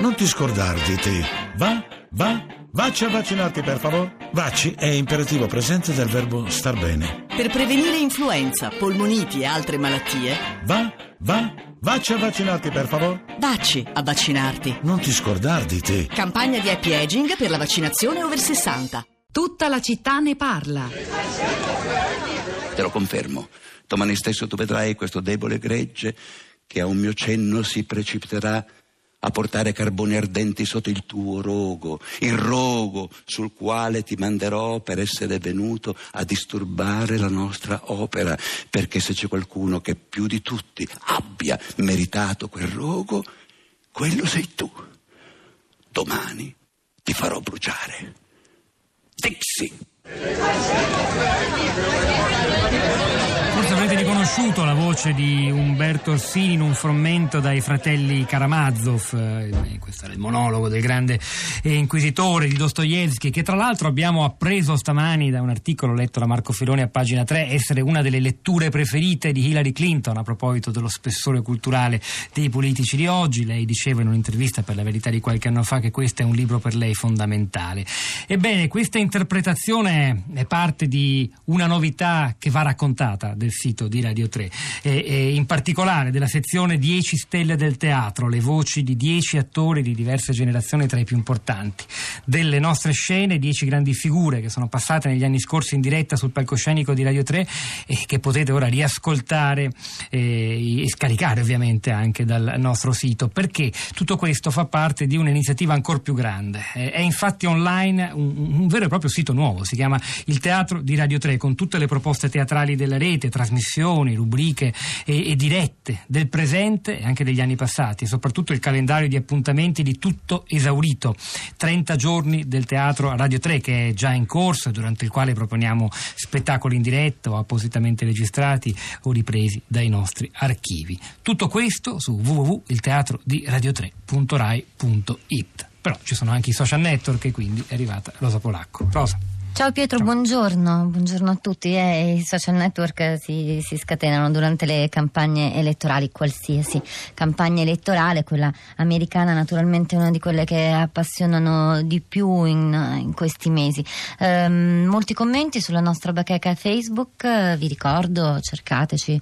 Non ti scordar di te. Va, va, vacci a vaccinarti per favore. Vacci è imperativo presente del verbo star bene. Per prevenire influenza, polmoniti e altre malattie, Va, va, vacci a vaccinarti per favore. vacci a vaccinarti. Non ti scordar di te. Campagna di happy aging per la vaccinazione over 60. Tutta la città ne parla. Te lo confermo. Domani stesso tu vedrai questo debole gregge che a un mio cenno si precipiterà a portare carboni ardenti sotto il tuo rogo, il rogo sul quale ti manderò per essere venuto a disturbare la nostra opera, perché se c'è qualcuno che più di tutti abbia meritato quel rogo, quello sei tu. Domani ti farò bruciare. Dixie! Riconosciuto la voce di Umberto Orsini in un frammento dai fratelli Karamazov, eh, questo era il monologo del grande eh, inquisitore di Dostoevsky, che tra l'altro abbiamo appreso stamani da un articolo letto da Marco Filoni a pagina 3 essere una delle letture preferite di Hillary Clinton a proposito dello spessore culturale dei politici di oggi. Lei diceva in un'intervista per la verità di qualche anno fa che questo è un libro per lei fondamentale. Ebbene, questa interpretazione è parte di una novità che va raccontata del sito di Radio 3 e, e in particolare della sezione 10 stelle del teatro, le voci di 10 attori di diverse generazioni tra i più importanti. Delle nostre scene, 10 grandi figure che sono passate negli anni scorsi in diretta sul palcoscenico di Radio 3 e che potete ora riascoltare eh, e scaricare ovviamente anche dal nostro sito perché tutto questo fa parte di un'iniziativa ancora più grande. È infatti online un, un vero e proprio sito nuovo, si chiama Il Teatro di Radio 3 con tutte le proposte teatrali della rete, trasmissioni, rubriche e, e dirette del presente e anche degli anni passati e soprattutto il calendario di appuntamenti di tutto esaurito. 30 giorni del teatro a Radio 3 che è già in corso durante il quale proponiamo spettacoli in diretta o appositamente registrati o ripresi dai nostri archivi. Tutto questo su www.ilteatro-di-radio3.rai.it. Però ci sono anche i social network e quindi è arrivata Rosa Polacco. Rosa. Ciao Pietro, buongiorno, buongiorno a tutti. Eh, I social network si, si, scatenano durante le campagne elettorali, qualsiasi campagna elettorale, quella americana naturalmente è una di quelle che appassionano di più in, in questi mesi. Um, molti commenti sulla nostra bacheca Facebook, uh, vi ricordo, cercateci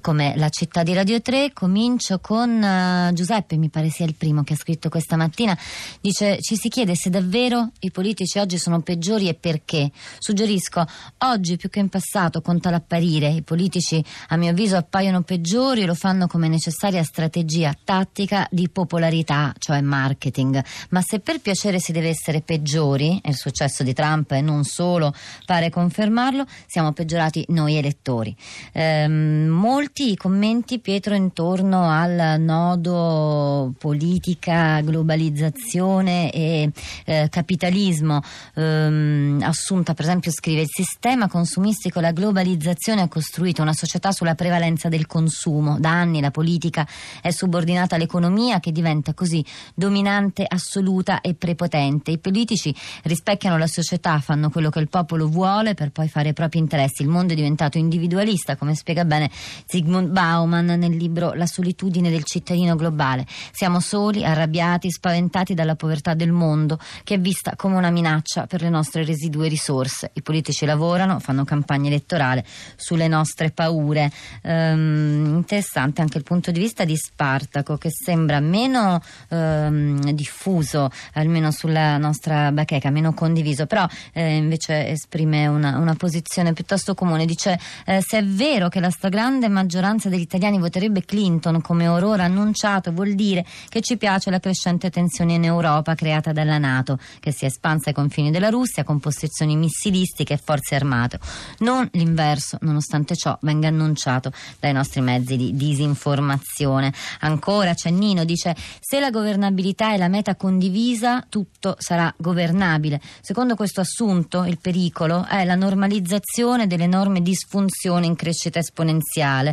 come la città di Radio 3. Comincio con uh, Giuseppe, mi pare sia il primo che ha scritto questa mattina. Dice: Ci si chiede se davvero i politici oggi sono peggiori e perché. Suggerisco: oggi più che in passato conta l'apparire. I politici, a mio avviso, appaiono peggiori e lo fanno come necessaria strategia tattica di popolarità, cioè marketing. Ma se per piacere si deve essere peggiori, e il successo di Trump e non solo pare confermarlo, siamo peggiorati noi elettori. Ehm, molti i commenti, Pietro, intorno al nodo politica, globalizzazione e eh, capitalismo. Ehm, Assunta, per esempio, scrive: Il sistema consumistico, la globalizzazione ha costruito una società sulla prevalenza del consumo. Da anni la politica è subordinata all'economia che diventa così dominante, assoluta e prepotente. I politici rispecchiano la società, fanno quello che il popolo vuole per poi fare i propri interessi. Il mondo è diventato individualista, come spiega bene Zygmunt Bauman nel libro La solitudine del cittadino globale. Siamo soli, arrabbiati, spaventati dalla povertà del mondo che è vista come una minaccia per le nostre residue risorse. I politici lavorano, fanno campagna elettorale sulle nostre paure. Ehm, interessante anche il punto di vista di Spartaco che sembra meno ehm, diffuso, almeno sulla nostra bacheca, meno condiviso, però eh, invece esprime una, una, posizione piuttosto comune. Dice eh, se è vero che la stragrande maggioranza degli italiani voterebbe Clinton come Aurora annunciato, vuol dire che ci piace la crescente tensione in Europa creata dalla Nato, che si è espansa ai confini della Russia con posizioni missilistiche e forze armate. Non l'inverso, nonostante ciò venga annunciato dai nostri mezzi di disinformazione. Ancora Cennino dice se la governabilità è la meta condivisa, tutto sarà governabile. Secondo questo assunto, il pericolo è la normalizzazione delle enorme disfunzioni in crescita esponenziale.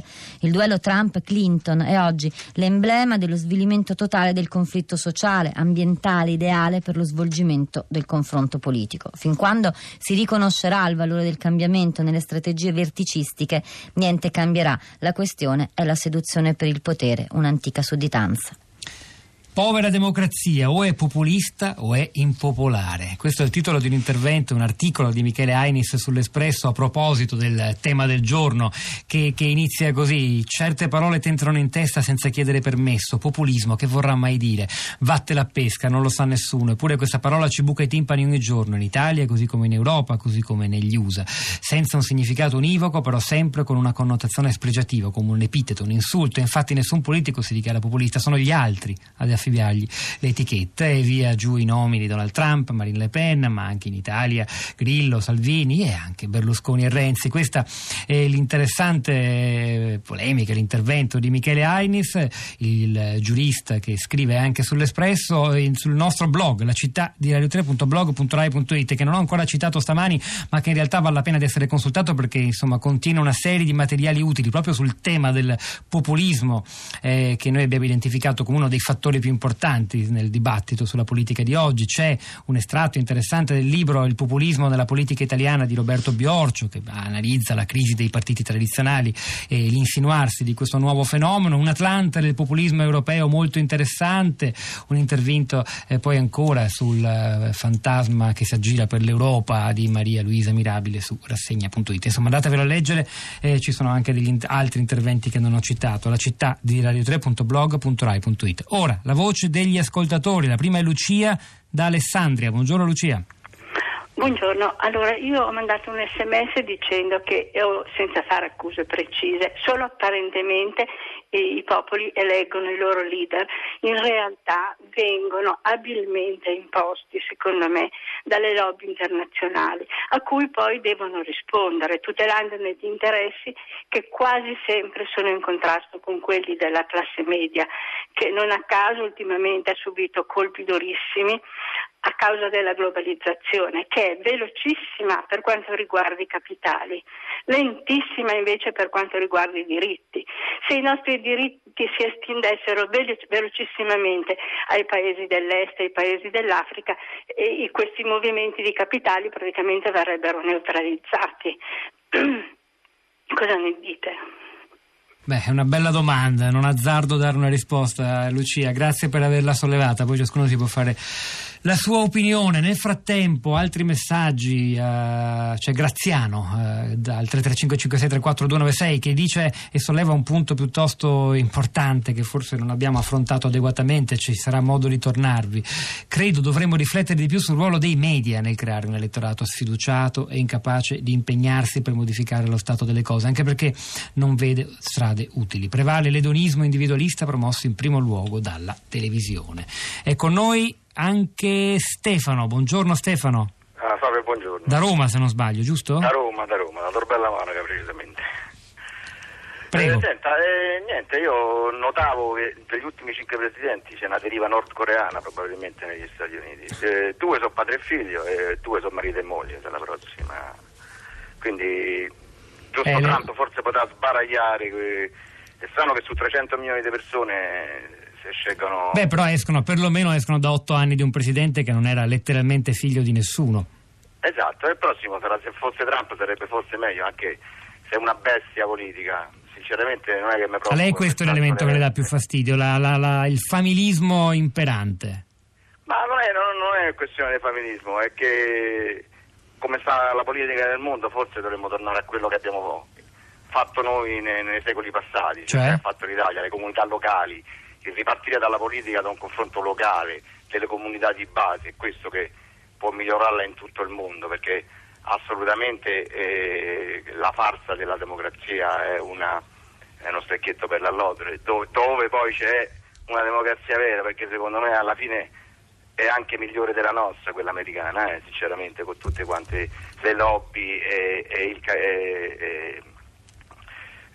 Il duello Trump-Clinton è oggi l'emblema dello svilimento totale del conflitto sociale, ambientale, ideale per lo svolgimento del confronto politico. Fin quando si riconoscerà il valore del cambiamento nelle strategie verticistiche, niente cambierà. La questione è la seduzione per il potere, un'antica sudditanza. Povera democrazia, o è populista o è impopolare. Questo è il titolo di un intervento, un articolo di Michele Ainis sull'Espresso a proposito del tema del giorno, che, che inizia così: certe parole ti entrano in testa senza chiedere permesso. Populismo, che vorrà mai dire? Vatte la pesca, non lo sa nessuno. Eppure questa parola ci buca i timpani ogni giorno, in Italia, così come in Europa, così come negli USA. Senza un significato univoco, però sempre con una connotazione spregiativa, come un epiteto, un insulto. Infatti, nessun politico si dichiara populista, sono gli altri ad affibbiargli le etichette e via giù i nomi di Donald Trump, Marine Le Pen, ma anche in Italia Grillo, Salvini e anche Berlusconi e Renzi. Questa è l'interessante polemica, l'intervento di Michele Ainis, il giurista che scrive anche sull'Espresso, sul nostro blog, la città di radio3.blog.rai.it, che non ho ancora citato stamani, ma che in realtà vale la pena di essere consultato perché insomma contiene una serie di materiali utili proprio sul tema del populismo eh, che noi abbiamo identificato come uno dei fattori più importanti nel dibattito sulla politica di oggi. C'è un estratto interessante del libro Il populismo nella politica italiana di Roberto Biorcio che analizza la crisi dei partiti tradizionali e l'insinuarsi di questo nuovo fenomeno. Un Atlante del populismo europeo molto interessante, un intervento eh, poi ancora sul eh, fantasma che si aggira per l'Europa di Maria Luisa Mirabile su rassegna.it. Insomma, andatevelo a leggere, eh, ci sono anche degli altri interventi che non ho citato. La città di radio3.blog.rai.it. Ora, la voce degli ascoltatori. La prima è Lucia da Alessandria. Buongiorno Lucia. Buongiorno, allora io ho mandato un sms dicendo che, io, senza fare accuse precise, solo apparentemente i popoli eleggono i loro leader, in realtà vengono abilmente imposti, secondo me, dalle lobby internazionali, a cui poi devono rispondere, tutelandone gli interessi che quasi sempre sono in contrasto con quelli della classe media, che non a caso ultimamente ha subito colpi durissimi causa della globalizzazione, che è velocissima per quanto riguarda i capitali, lentissima invece per quanto riguarda i diritti. Se i nostri diritti si estendessero velocissimamente ai paesi dell'est e ai paesi dell'Africa, questi movimenti di capitali praticamente verrebbero neutralizzati. Cosa ne dite? Beh, è una bella domanda, non azzardo dare una risposta, Lucia. Grazie per averla sollevata, poi ciascuno si può fare la sua opinione. Nel frattempo, altri messaggi. Uh, c'è Graziano uh, dal 33556349296 che dice e solleva un punto piuttosto importante che forse non abbiamo affrontato adeguatamente. Ci sarà modo di tornarvi. Credo dovremmo riflettere di più sul ruolo dei media nel creare un elettorato sfiduciato e incapace di impegnarsi per modificare lo stato delle cose, anche perché non vede strade utili. Prevale l'edonismo individualista promosso in primo luogo dalla televisione. È con noi anche Stefano. Buongiorno Stefano. Ah, salve, buongiorno. Da Roma se non sbaglio, giusto? Da Roma, da Roma, da Torbella Monaca precisamente. Prego. Eh, senta, eh, niente, io notavo che degli ultimi cinque presidenti c'è una deriva nordcoreana probabilmente negli Stati Uniti. Eh, due sono padre e figlio e due sono marito e moglie della prossima. Quindi giusto Eh, Trump forse potrà sbaragliare. È strano che su 300 milioni di persone se scelgono... Beh, però escono, perlomeno escono da otto anni di un presidente che non era letteralmente figlio di nessuno. Esatto, il prossimo sarà, se fosse Trump sarebbe forse meglio, anche se è una bestia politica. Sinceramente non è che mi A preoccupa. lei questo è l'elemento che le dà più fastidio, la- la- la- il familismo imperante. Ma non è, non- non è questione di familismo, è che come sta la politica del mondo forse dovremmo tornare a quello che abbiamo fatto noi nei, nei secoli passati, Cioè? ha fatto l'Italia, le comunità locali, ripartire dalla politica da un confronto locale, delle comunità di base, è questo che può migliorarla in tutto il mondo, perché assolutamente eh, la farsa della democrazia è, una, è uno specchietto per l'allodere, dove, dove poi c'è una democrazia vera, perché secondo me alla fine è anche migliore della nostra, quella americana, eh, sinceramente, con tutte quante le lobby e, e il, e- e-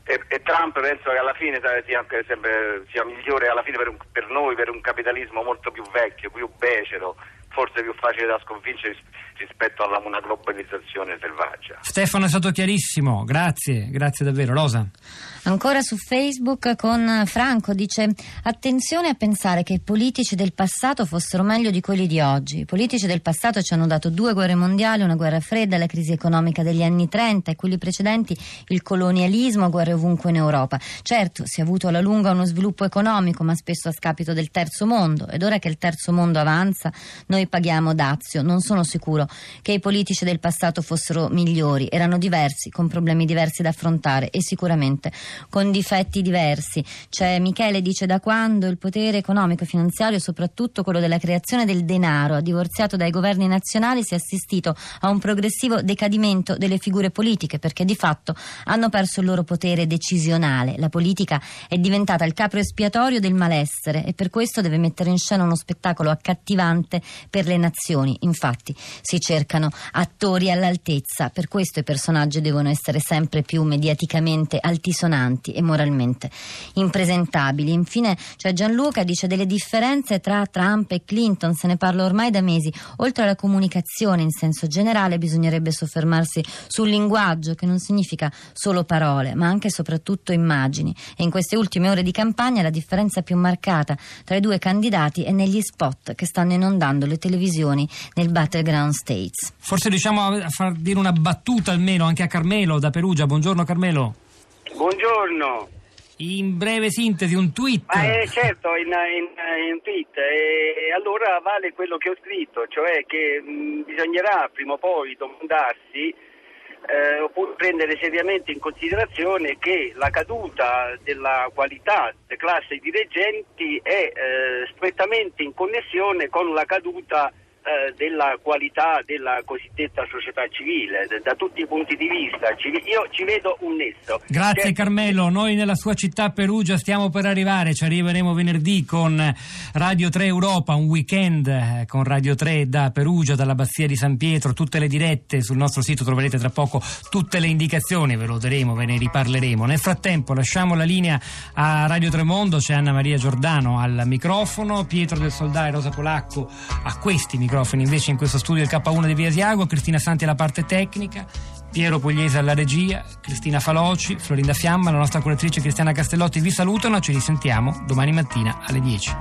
e- e Trump penso che alla fine sia, sempre- sia migliore fine per, un- per noi, per un capitalismo molto più vecchio, più becero, forse più facile da sconfiggere rispetto alla una globalizzazione selvaggia. Stefano è stato chiarissimo, grazie, grazie davvero. Rosa. Ancora su Facebook con Franco dice attenzione a pensare che i politici del passato fossero meglio di quelli di oggi. I politici del passato ci hanno dato due guerre mondiali, una guerra fredda, la crisi economica degli anni 30 e quelli precedenti il colonialismo, guerre ovunque in Europa. Certo, si è avuto alla lunga uno sviluppo economico, ma spesso a scapito del terzo mondo ed ora che il terzo mondo avanza noi paghiamo dazio. Non sono sicuro che i politici del passato fossero migliori, erano diversi, con problemi diversi da affrontare e sicuramente con difetti diversi. C'è Michele dice da quando il potere economico e finanziario, soprattutto quello della creazione del denaro, ha divorziato dai governi nazionali, si è assistito a un progressivo decadimento delle figure politiche perché di fatto hanno perso il loro potere decisionale. La politica è diventata il capro espiatorio del malessere e per questo deve mettere in scena uno spettacolo accattivante per le nazioni. Infatti si cercano attori all'altezza, per questo i personaggi devono essere sempre più mediaticamente altisonanti e moralmente impresentabili. Infine c'è Gianluca dice delle differenze tra Trump e Clinton, se ne parla ormai da mesi. Oltre alla comunicazione in senso generale bisognerebbe soffermarsi sul linguaggio che non significa solo parole, ma anche e soprattutto immagini. E in queste ultime ore di campagna la differenza più marcata tra i due candidati è negli spot che stanno inondando le televisioni nel Battleground States. Forse riusciamo a far dire una battuta almeno anche a Carmelo da Perugia. Buongiorno Carmelo. Buongiorno. In breve sintesi, un tweet. Ma eh, certo, in, in, in tweet. E allora vale quello che ho scritto, cioè che mh, bisognerà prima o poi domandarsi eh, oppure prendere seriamente in considerazione che la caduta della qualità delle classi dirigenti è eh, strettamente in connessione con la caduta eh, della qualità della cosiddetta società civile, da tutti i punti di vista. Io ci vedo un nesso. Grazie certo. Carmelo, noi nella sua città Perugia stiamo per arrivare, ci arriveremo venerdì con Radio 3 Europa, un weekend eh, con Radio 3 da Perugia, dall'Abbazia di San Pietro, tutte le dirette sul nostro sito troverete tra poco tutte le indicazioni, ve lo daremo, ve ne riparleremo. Nel frattempo lasciamo la linea a Radio Tremondo, c'è Anna Maria Giordano al microfono, Pietro del Soldà e Rosa Polacco a questi microfoni microfoni, invece in questo studio il K1 di Via Asiago, Cristina Santi alla parte tecnica, Piero Pugliese alla regia, Cristina Faloci, Florinda Fiamma, la nostra curatrice Cristiana Castellotti vi salutano, ci risentiamo domani mattina alle 10.